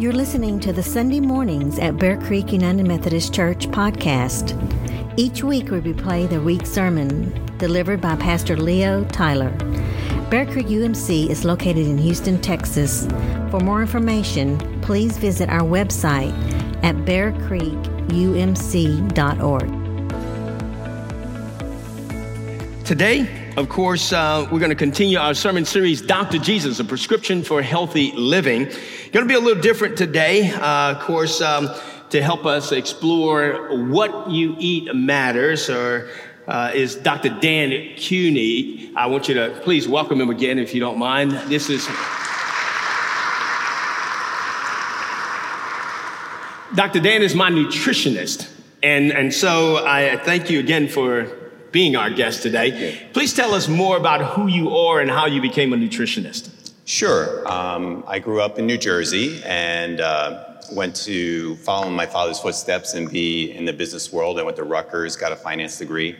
You're listening to the Sunday Mornings at Bear Creek United Methodist Church podcast. Each week we replay the week sermon delivered by Pastor Leo Tyler. Bear Creek UMC is located in Houston, Texas. For more information, please visit our website at bearcreekumc.org. Today, of course, uh, we're going to continue our sermon series, Dr. Jesus, a prescription for healthy living. Going to be a little different today, uh, of course, um, to help us explore what you eat matters, or uh, is Dr. Dan Cuny. I want you to please welcome him again, if you don't mind. This is. Dr. Dan is my nutritionist. And, and so I thank you again for being our guest today. Please tell us more about who you are and how you became a nutritionist. Sure. Um, I grew up in New Jersey and uh, went to follow in my father's footsteps and be in the business world. I went to Rutgers, got a finance degree.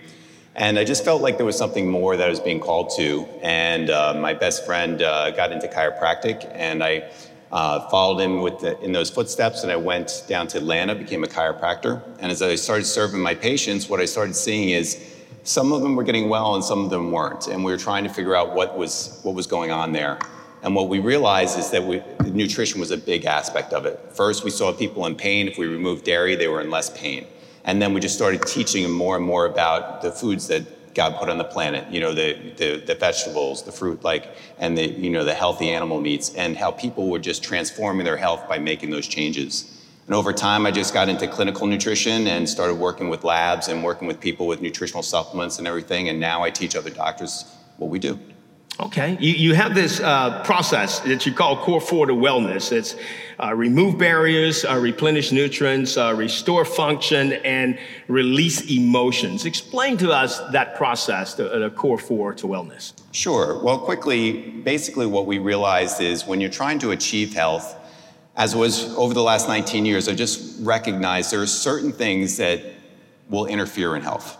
And I just felt like there was something more that I was being called to. And uh, my best friend uh, got into chiropractic, and I uh, followed him with the, in those footsteps. And I went down to Atlanta, became a chiropractor. And as I started serving my patients, what I started seeing is some of them were getting well and some of them weren't. And we were trying to figure out what was, what was going on there. And what we realized is that we, nutrition was a big aspect of it. First, we saw people in pain. If we removed dairy, they were in less pain. And then we just started teaching them more and more about the foods that God put on the planet, you know, the, the, the, vegetables, the fruit, like, and the, you know, the healthy animal meats, and how people were just transforming their health by making those changes. And over time, I just got into clinical nutrition and started working with labs and working with people with nutritional supplements and everything. And now I teach other doctors what we do. Okay. You, you have this uh, process that you call Core 4 to Wellness. It's uh, remove barriers, uh, replenish nutrients, uh, restore function, and release emotions. Explain to us that process, the, the Core 4 to Wellness. Sure. Well, quickly, basically, what we realized is when you're trying to achieve health, as was over the last 19 years, I just recognized there are certain things that will interfere in health.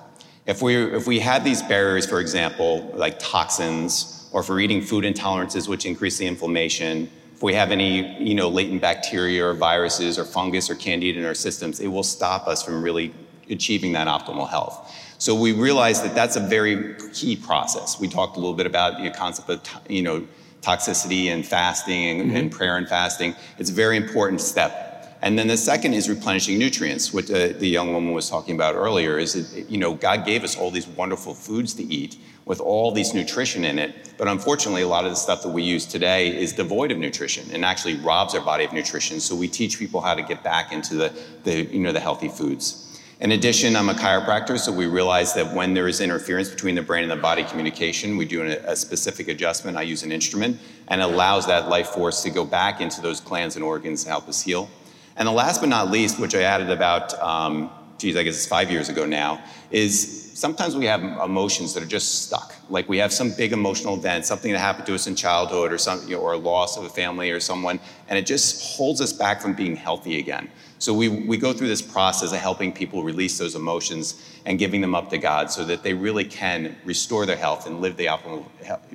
If we, if we had these barriers, for example, like toxins, or if we're eating food intolerances which increase the inflammation, if we have any you know, latent bacteria or viruses or fungus or candida in our systems, it will stop us from really achieving that optimal health. So we realized that that's a very key process. We talked a little bit about the concept of you know, toxicity and fasting and, mm-hmm. and, prayer and fasting. It's a very important step. And then the second is replenishing nutrients, what the, the young woman was talking about earlier. Is that, you know God gave us all these wonderful foods to eat with all these nutrition in it, but unfortunately, a lot of the stuff that we use today is devoid of nutrition and actually robs our body of nutrition. So we teach people how to get back into the, the you know the healthy foods. In addition, I'm a chiropractor, so we realize that when there is interference between the brain and the body communication, we do a, specific adjustment. I use an instrument and allows that life force to go back into those glands and organs to help us heal. And the last but not least, which I added about, um, geez, I guess it's five years ago now, is sometimes we have emotions that are just stuck. Like we have some big emotional event, something that happened to us in childhood or, some, you know, or a loss of a family or someone, and it just holds us back from being healthy again. So we, we go through this process of helping people release those emotions and giving them up to God so that they really can restore their health and live the optimal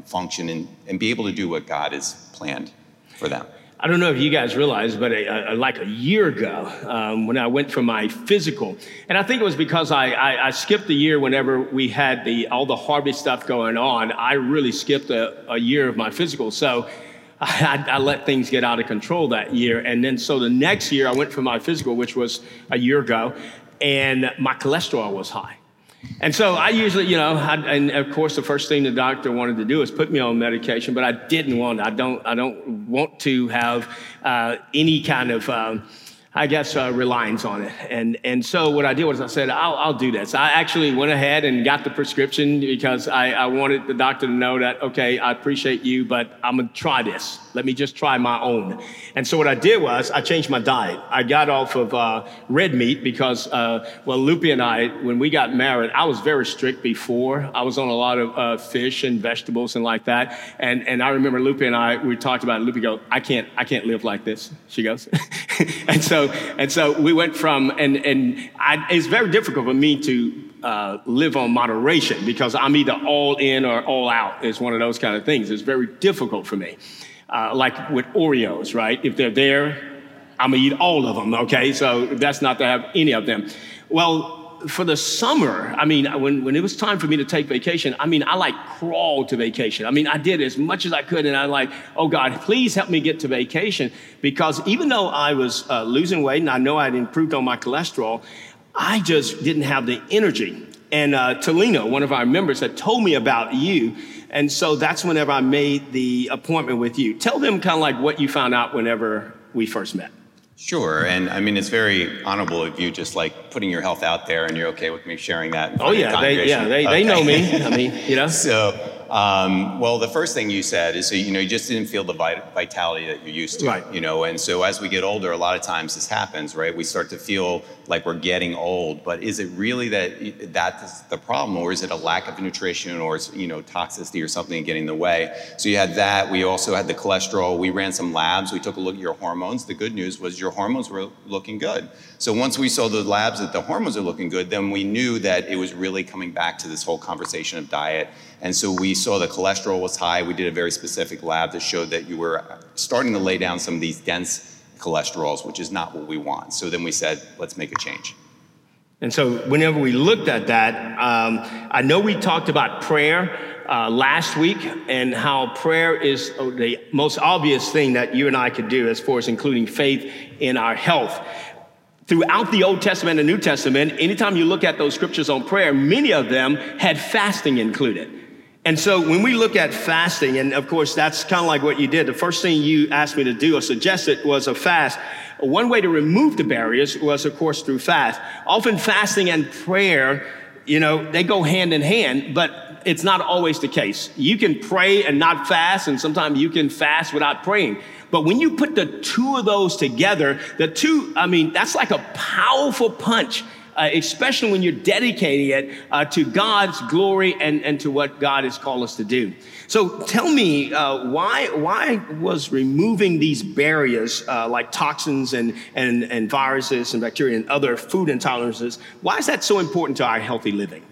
function and, and be able to do what God has planned for them. I don't know if you guys realize, but a, a, like a year ago, um, when I went for my physical, and I think it was because I, I, I, skipped a year whenever we had the all the Harvey stuff going on. I really skipped a, a year of my physical, so I, I, let things get out of control that year. And then, so the next year, I went for my physical, which was a year ago, and my cholesterol was high. And so I usually, you know, I, and of course, the first thing the doctor wanted to do is put me on medication, but I didn't want. I don't. I don't want to have uh, any kind of. Um, I guess, uh, reliance on it. And, and so what I did was I said, I'll, I'll do this. I actually went ahead and got the prescription because I, I wanted the doctor to know that, okay, I appreciate you, but I'm going to try this. Let me just try my own. And so what I did was I changed my diet. I got off of uh, red meat because, uh, well, Lupe and I, when we got married, I was very strict before. I was on a lot of uh, fish and vegetables and like that. And, and I remember Lupe and I, we talked about it. Lupe go, I can't, I can't live like this. She goes. and so, and so we went from, and, and I, it's very difficult for me to uh, live on moderation because I'm either all in or all out. It's one of those kind of things. It's very difficult for me uh, like with Oreos, right? If they're there, I'm gonna eat all of them, okay? So that's not to have any of them. Well, for the summer, I mean, when, when it was time for me to take vacation, I mean, I like crawled to vacation. I mean, I did as much as I could, and I like, oh God, please help me get to vacation. Because even though I was uh, losing weight and I know I'd improved on my cholesterol, I just didn't have the energy. And uh, Tolino, one of our members, had told me about you. And so that's whenever I made the appointment with you. Tell them kind of like what you found out whenever we first met. Sure, and I mean it's very honorable of you just like putting your health out there, and you're okay with me sharing that. Oh yeah, they, yeah, they, okay. they know me. I mean, you know. so um, well, the first thing you said is, so, you know, you just didn't feel the vitality that you're used to, right. you know, and so as we get older, a lot of times this happens, right? We start to feel like we're getting old, but is it really that that's the problem, or is it a lack of nutrition, or you know, toxicity or something getting in the way? So you had that. We also had the cholesterol. We ran some labs. We took a look at your hormones. The good news was your hormones were looking good. So once we saw the labs that the hormones are looking good, then we knew that it was really coming back to this whole conversation of diet and so we saw the cholesterol was high. We did a very specific lab that showed that you were starting to lay down some of these dense cholesterols, which is not what we want. So then we said, let's make a change. And so, whenever we looked at that, um, I know we talked about prayer uh, last week and how prayer is the most obvious thing that you and I could do as far as including faith in our health. Throughout the Old Testament and New Testament, anytime you look at those scriptures on prayer, many of them had fasting included. And so when we look at fasting, and of course that's kind of like what you did, the first thing you asked me to do or suggested was a fast. One way to remove the barriers was, of course, through fast. Often fasting and prayer, you know, they go hand in hand, but it's not always the case. You can pray and not fast, and sometimes you can fast without praying. But when you put the two of those together, the two, I mean, that's like a powerful punch uh, especially when you're dedicating it uh, to God's glory and, and to what God has called us to do. So tell me, uh, why, why was removing these barriers uh, like toxins and, and, and viruses and bacteria and other food intolerances, why is that so important to our healthy living?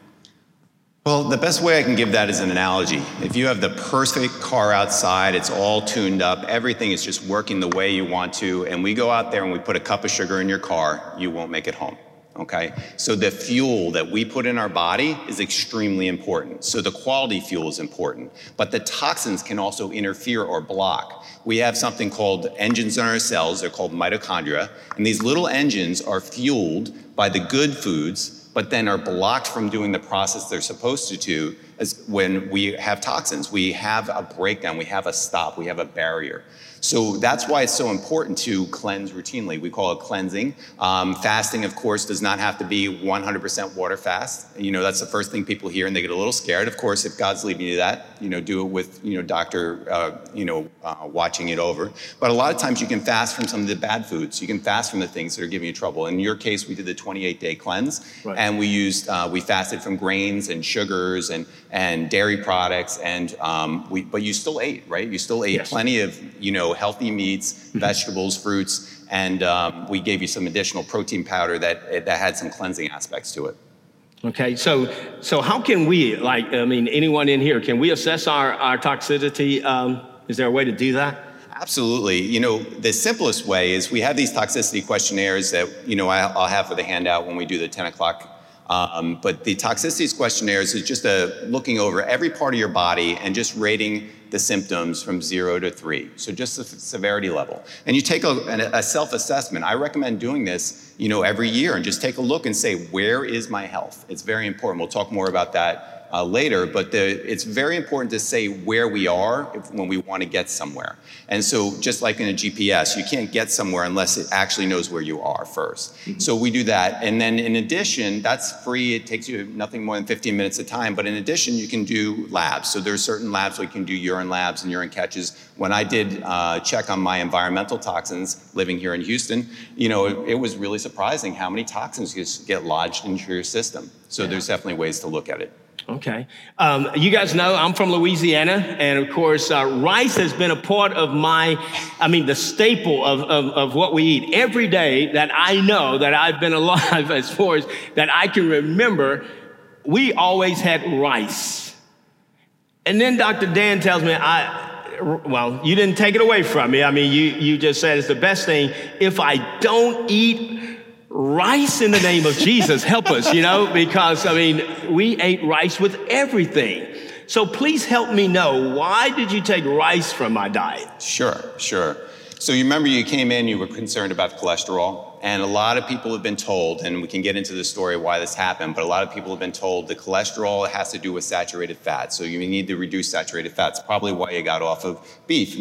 Well, the best way I can give that is an analogy. If you have the perfect car outside, it's all tuned up, everything is just working the way you want to, and we go out there and we put a cup of sugar in your car, you won't make it home okay? So the fuel that we put in our body is extremely important. So the quality fuel is important, but the toxins can also interfere or block. We have something called engines in our cells, they're called mitochondria, and these little engines are fueled by the good foods but then are blocked from doing the process they're supposed to do as when we have toxins. We have a breakdown, we have a stop, we have a barrier. So that's why it's so important to cleanse routinely. We call it cleansing. Um, fasting, of course, does not have to be 100% water fast. You know, that's the first thing people hear and they get a little scared. Of course, if God's leading you to that, you know, do it with, you know, doctor, uh, you know, uh, watching it over. But a lot of times you can fast from some of the bad foods. You can fast from the things that are giving you trouble. In your case, we did the 28 day cleanse right. and we used, uh, we fasted from grains and sugars and, and dairy products. And um, we, but you still ate, right? You still ate yes. plenty of, you know, healthy meats, mm-hmm. vegetables, fruits, and um, we gave you some additional protein powder that, that had some cleansing aspects to it. Okay, so so how can we, like, I mean, anyone in here, can we assess our, our toxicity? Um, is there a way to do that? Absolutely. You know, the simplest way is we have these toxicity questionnaires that, you know, I'll have for the handout when we do the 10 o'clock. Um, but the toxicities questionnaires is just a looking over every part of your body and just rating the symptoms from zero to three. So just the severity level. And you take a, a self-assessment. I recommend doing this, you know, every year and just take a look and say, where is my health? It's very important. We'll talk more about that uh, later, but the, it's very important to say where we are if, when we want to get somewhere. And so, just like in a GPS, you can't get somewhere unless it actually knows where you are 1st mm-hmm. So, we do that. And then, in addition, that's free. It takes you nothing more than 15 minutes of time. But in addition, you can do labs. So, there's certain labs where you can do urine labs and urine catches. When I did uh, check on my environmental toxins living here in Houston, you know, it, it was really surprising how many toxins you get lodged into your system. So, yeah. there's definitely ways to look at it. Okay. Um, you guys know I'm from Louisiana, and of course, uh, rice has been a part of my, I mean, the staple of, of, of, what we eat every day that I know that I've been alive as far as that I can remember. We always had rice. And then Dr. Dan tells me, I, well, you didn't take it away from me. I mean, you, you just said it's the best thing. If I don't eat rice in the name of Jesus, help us, you know, because I mean, we ate rice with everything. So please help me know why did you take rice from my diet? Sure, sure. So you remember you came in, you were concerned about cholesterol. And a lot of people have been told, and we can get into the story why this happened, but a lot of people have been told the cholesterol has to do with saturated fat. So you need to reduce saturated fats. Probably why you got off of beef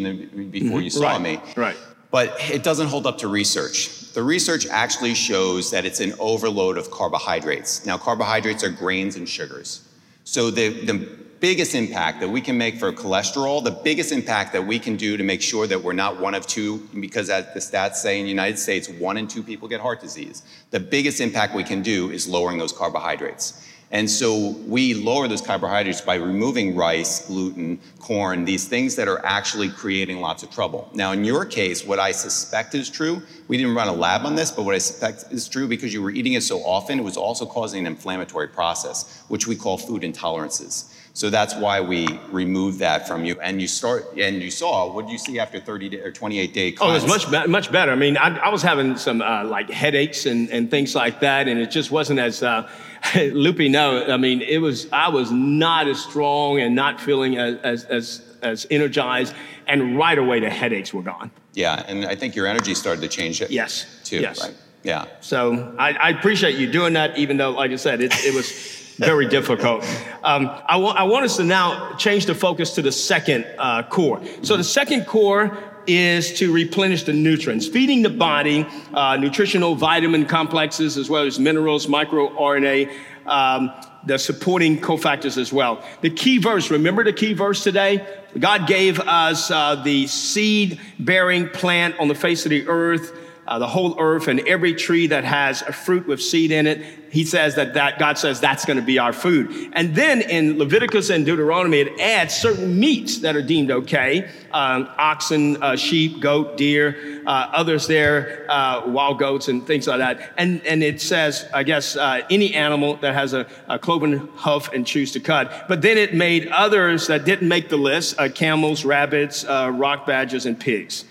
before you saw right, me. Right. But it doesn't hold up to research. The research actually shows that it's an overload of carbohydrates. Now, carbohydrates are grains and sugars. So the, the biggest impact that we can make for cholesterol, the biggest impact that we can do to make sure that we're not one of two, because as the stats say in the United States, one in two people get heart disease. The biggest impact we can do is lowering those carbohydrates. And so we lower those carbohydrates by removing rice, gluten, corn, these things that are actually creating lots of trouble. Now, in your case, what I suspect is true, we didn't run a lab on this, but what I suspect is true because you were eating it so often, it was also causing an inflammatory process, which we call food intolerances. So that's why we removed that from you. And you start, and you saw, what did you see after 30 day, or 28 day Oh, it was much, much better. I mean, I, I was having some uh, like headaches and, and things like that, and it just wasn't as, uh, Lupe, no, I mean, it was, I was not as strong and not feeling as, as, as, as energized, and right away the headaches were gone. Yeah, and I think your energy started to change it. Yes. Too, yes. right? Yeah. So I, I appreciate you doing that, even though, like I said, it, it was very difficult. Um, I, wa- I want us to now change the focus to the second uh, core. So the second core is to replenish the nutrients, feeding the body uh, nutritional vitamin complexes as well as minerals, microRNA, um, the supporting cofactors as well. The key verse, remember the key verse today? God gave us uh, the seed bearing plant on the face of the earth uh, the whole earth and every tree that has a fruit with seed in it. He says that, that God says that's going to be our food. And then in Leviticus and Deuteronomy, it adds certain meats that are deemed okay um, oxen, uh, sheep, goat, deer, uh, others there, uh, wild goats, and things like that. And, and it says, I guess, uh, any animal that has a, a, cloven hoof and chews to cut. But then it made others that didn't make the list uh, camels, rabbits, rock badgers, and pigs.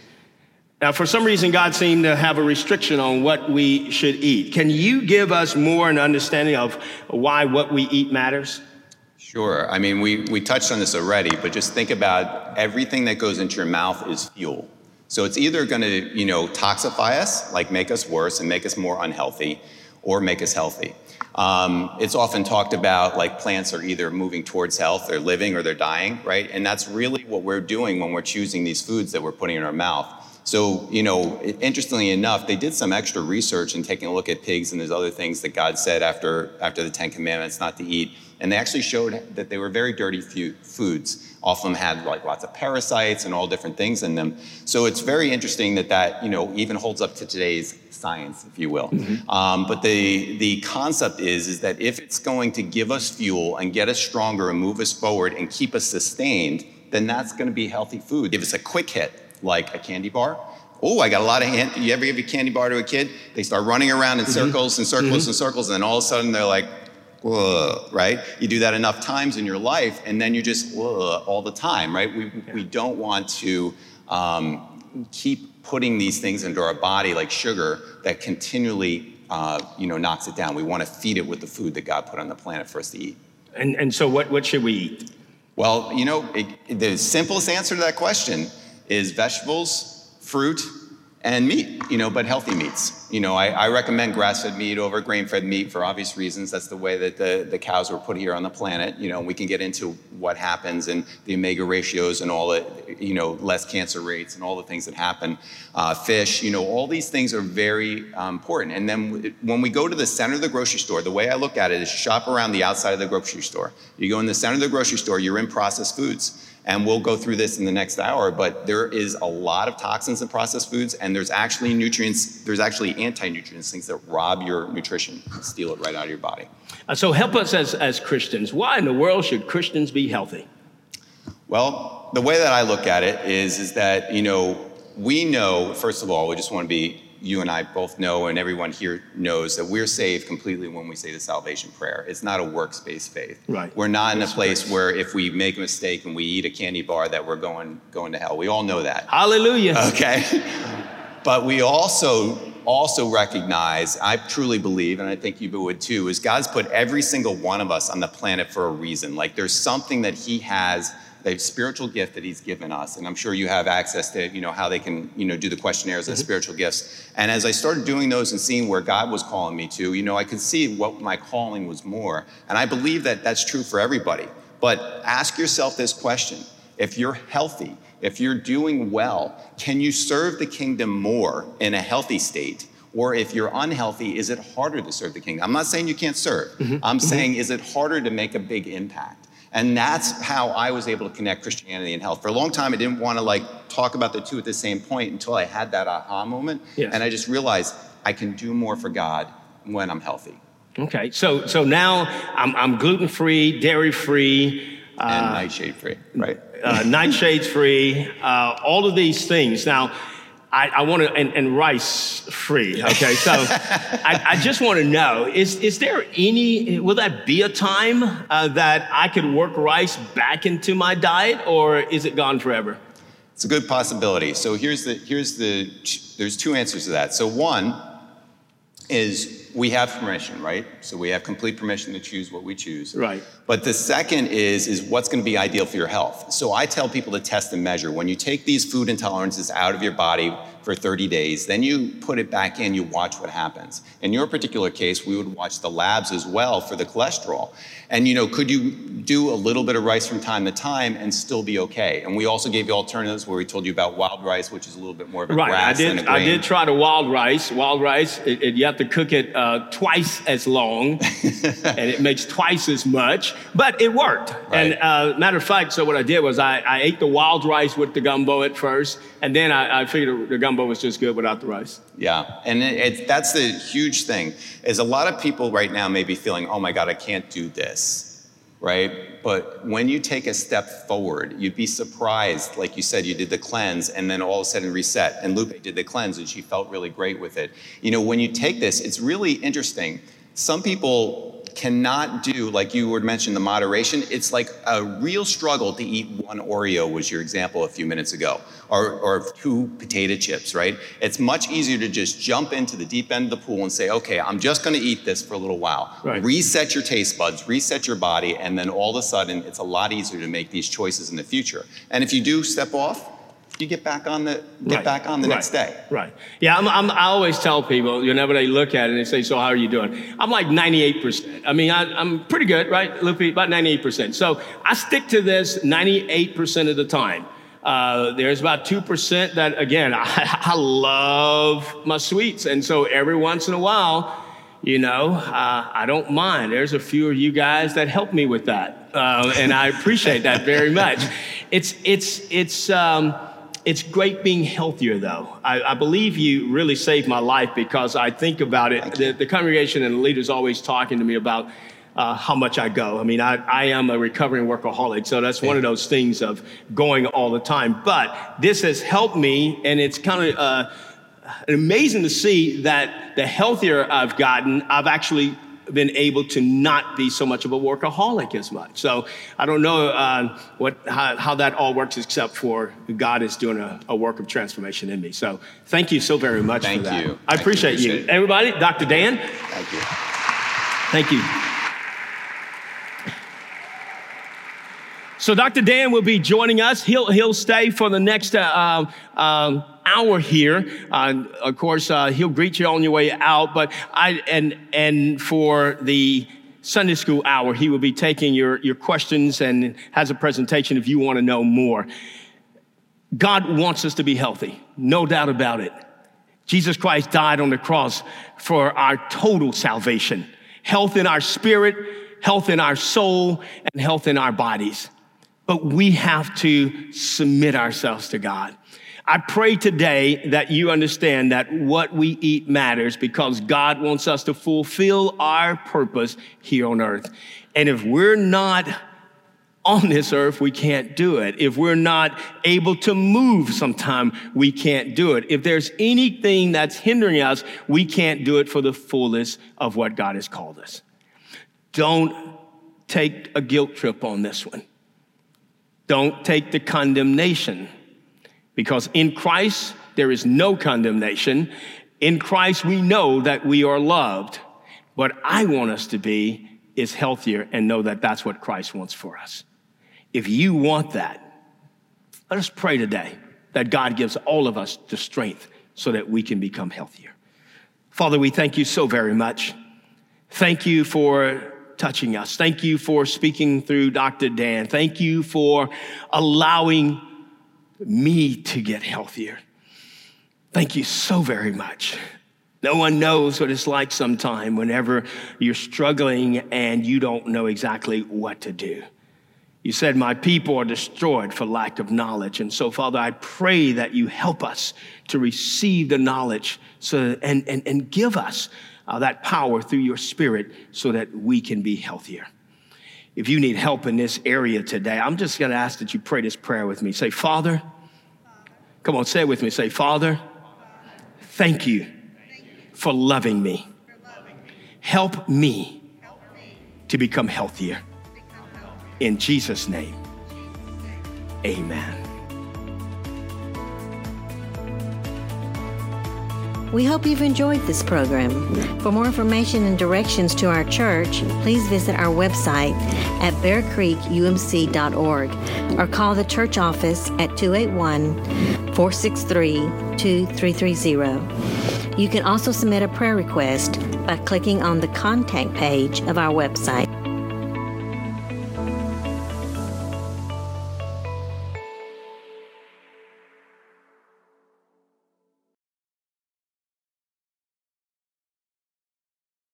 Now, for some reason, God seemed to have a restriction on what we should eat. Can you give us more an understanding of why what we eat matters? Sure. I mean, we, we touched on this already, but just think about everything that goes into your mouth is fuel. So it's either going to, you know, toxify us, like make us worse and make us more unhealthy, or make us healthy. Um, it's often talked about like plants are either moving towards health, they're living, or they're dying, right? And that's really what we're doing when we're choosing these foods that we're putting in our mouth. So, you know, interestingly enough, they did some extra research in taking a look at pigs and there's other things that God said after, after the Ten Commandments not to eat. And they actually showed that they were very dirty foods. All of them had like lots of parasites and all different things in them. So it's very interesting that that, you know, even holds up to today's science, if you will. Mm-hmm. Um, but the, the concept is, is that if it's going to give us fuel and get us stronger and move us forward and keep us sustained, then that's going to be healthy food. Give us a quick hit like a candy bar. Oh, I got a lot of hand. You ever give a candy bar to a kid? They start running around in mm-hmm. circles and circles mm-hmm. and circles, and then all of a sudden they're like, Whoa, right? You do that enough times in your life, and then you're just all the time, right? We, yeah. we don't want to um, keep putting these things into our body like sugar that continually, uh, you know, knocks it down. We want to feed it with the food that God put on the planet for us to eat. And, and so, what, what should we eat? Well, you know, it, the simplest answer to that question is vegetables, fruit, and meat, you know, but healthy meats. You know, I, I recommend grass-fed meat over grain-fed meat for obvious reasons. That's the way that the, the cows were put here on the planet. You know, we can get into what happens and the omega ratios and all the, you know, less cancer rates and all the things that happen. Uh, fish, you know, all these things are very um, important. And then when we go to the center of the grocery store, the way I look at it is shop around the outside of the grocery store. You go in the center of the grocery store, you're in processed foods. And we'll go through this in the next hour, but there is a lot of toxins in processed foods, and there's actually nutrients, there's actually anti nutrients, things that rob your nutrition, steal it right out of your body. Uh, so, help us as, as Christians. Why in the world should Christians be healthy? Well, the way that I look at it is, is that, you know, we know, first of all, we just want to be you and I both know, and everyone here knows, that we're saved completely when we say the salvation prayer. It's not a works based faith. Right. We're not in a place where if we make a mistake and we eat a candy bar, that we're going, going to hell. We all know that. Hallelujah. Okay. but we also also recognize, I truly believe, and I think you would too, is God's put every single one of us on the planet for a reason. Like there's something that He has the spiritual gift that he's given us and i'm sure you have access to you know how they can you know do the questionnaires mm-hmm. spiritual gifts and as i started doing those and seeing where god was calling me to you know i could see what my calling was more and i believe that that's true for everybody but ask yourself this question if you're healthy if you're doing well can you serve the kingdom more in a healthy state or if you're unhealthy, is it harder to serve the kingdom? I'm not saying you can't serve. Mm-hmm. I'm mm-hmm. saying, is it harder to make a big impact? And that's how I was able to connect Christianity and health. For a long time, I didn't want to like talk about the two at the same point until I had that aha moment. Yes. And I just realized I can do more for God when I'm healthy. Okay, so so now I'm, I'm gluten free, dairy free, uh, and nightshade free, right? Uh, nightshades free, uh, all of these things. Now, I, I want to, and, and, rice free. Okay, so I, I, just want to know: is is there any? Will that be a time uh, that I could work rice back into my diet, or is it gone forever? It's a good possibility. So here's the here's the there's two answers to that. So one is we have permission, right? So we have complete permission to choose what we choose. Right. But the second is is what's going to be ideal for your health. So I tell people to test and measure. When you take these food intolerances out of your body for 30 days. Then you put it back in, you watch what happens. In your particular case, we would watch the labs as well for the cholesterol. And you know, could you do a little bit of rice from time to time and still be okay? And we also gave you alternatives where we told you about wild rice, which is a little bit more of a right. grass I did. I did try the wild rice. Wild rice, it, it, you have to cook it uh, twice as long, and it makes twice as much, but it worked. Right. And uh, matter of fact, so what I did was I, I ate the wild rice with the gumbo at first, and then I, I figured the gumbo was just good without the rice. Yeah, and it, it, that's the huge thing is a lot of people right now may be feeling, oh my God, I can't do this, right? But when you take a step forward, you'd be surprised. Like you said, you did the cleanse and then all of a sudden reset. And Lupe did the cleanse and she felt really great with it. You know, when you take this, it's really interesting. Some people cannot do, like you were mentioning, the moderation. It's like a real struggle to eat one Oreo, was your example a few minutes ago, or, or two potato chips, right? It's much easier to just jump into the deep end of the pool and say, okay, I'm just gonna eat this for a little while. Right. Reset your taste buds, reset your body, and then all of a sudden, it's a lot easier to make these choices in the future. And if you do step off, you get back on the get right. back on the right. next day. Right. Yeah, I'm, I'm, i always tell people you know, whenever they look at it and they say, "So how are you doing?" I'm like 98 percent. I mean, I, am pretty good, right, Lupe? About 98 percent. So I stick to this 98 percent of the time. Uh, there's about 2% that, again, I, I, love my sweets. And so every once in a while, you know, uh, I don't mind. There's a few of you guys that help me with that. Uh, and I appreciate that very much. It's, it's, it's, um, it's great being healthier, though. I, I, believe you really saved my life because I think about it. The, the, congregation and the leaders always talking to me about uh, how much I go. I mean, I, I am a recovering workaholic, so that's one of those things of going all the time. But this has helped me, and it's kind of uh, amazing to see that the healthier I've gotten, I've actually been able to not be so much of a workaholic as much. So I don't know uh, what how, how, that all works, except for God is doing a, a, work of transformation in me. So thank you so very much thank for that. You. I appreciate you. you. Everybody, Dr. Dan. Thank you. Thank you. So Dr. Dan will be joining us. He'll he'll stay for the next uh, uh, hour here. Uh, of course, uh, he'll greet you on your way out, but I, and, and for the Sunday school hour, he will be taking your, your questions and has a presentation if you want to know more. God wants us to be healthy, no doubt about it. Jesus Christ died on the cross for our total salvation health in our spirit, health in our soul, and health in our bodies. But we have to submit ourselves to God. I pray today that you understand that what we eat matters because God wants us to fulfill our purpose here on earth. And if we're not on this earth, we can't do it. If we're not able to move sometime, we can't do it. If there's anything that's hindering us, we can't do it for the fullness of what God has called us. Don't take a guilt trip on this one. Don't take the condemnation because in Christ, there is no condemnation. In Christ, we know that we are loved. What I want us to be is healthier and know that that's what Christ wants for us. If you want that, let us pray today that God gives all of us the strength so that we can become healthier. Father, we thank you so very much. Thank you for touching us. Thank you for speaking through Dr. Dan. Thank you for allowing me to get healthier. Thank you so very much. No one knows what it's like sometime whenever you're struggling and you don't know exactly what to do. You said, My people are destroyed for lack of knowledge. And so, Father, I pray that you help us to receive the knowledge so, and, and, and give us uh, that power through your spirit so that we can be healthier. If you need help in this area today, I'm just going to ask that you pray this prayer with me. Say, Father, come on, say it with me. Say, Father, thank you for loving me. Help me to become healthier. In Jesus' name, amen. We hope you've enjoyed this program. For more information and directions to our church, please visit our website at bearcreekumc.org or call the church office at 281 463 2330. You can also submit a prayer request by clicking on the contact page of our website.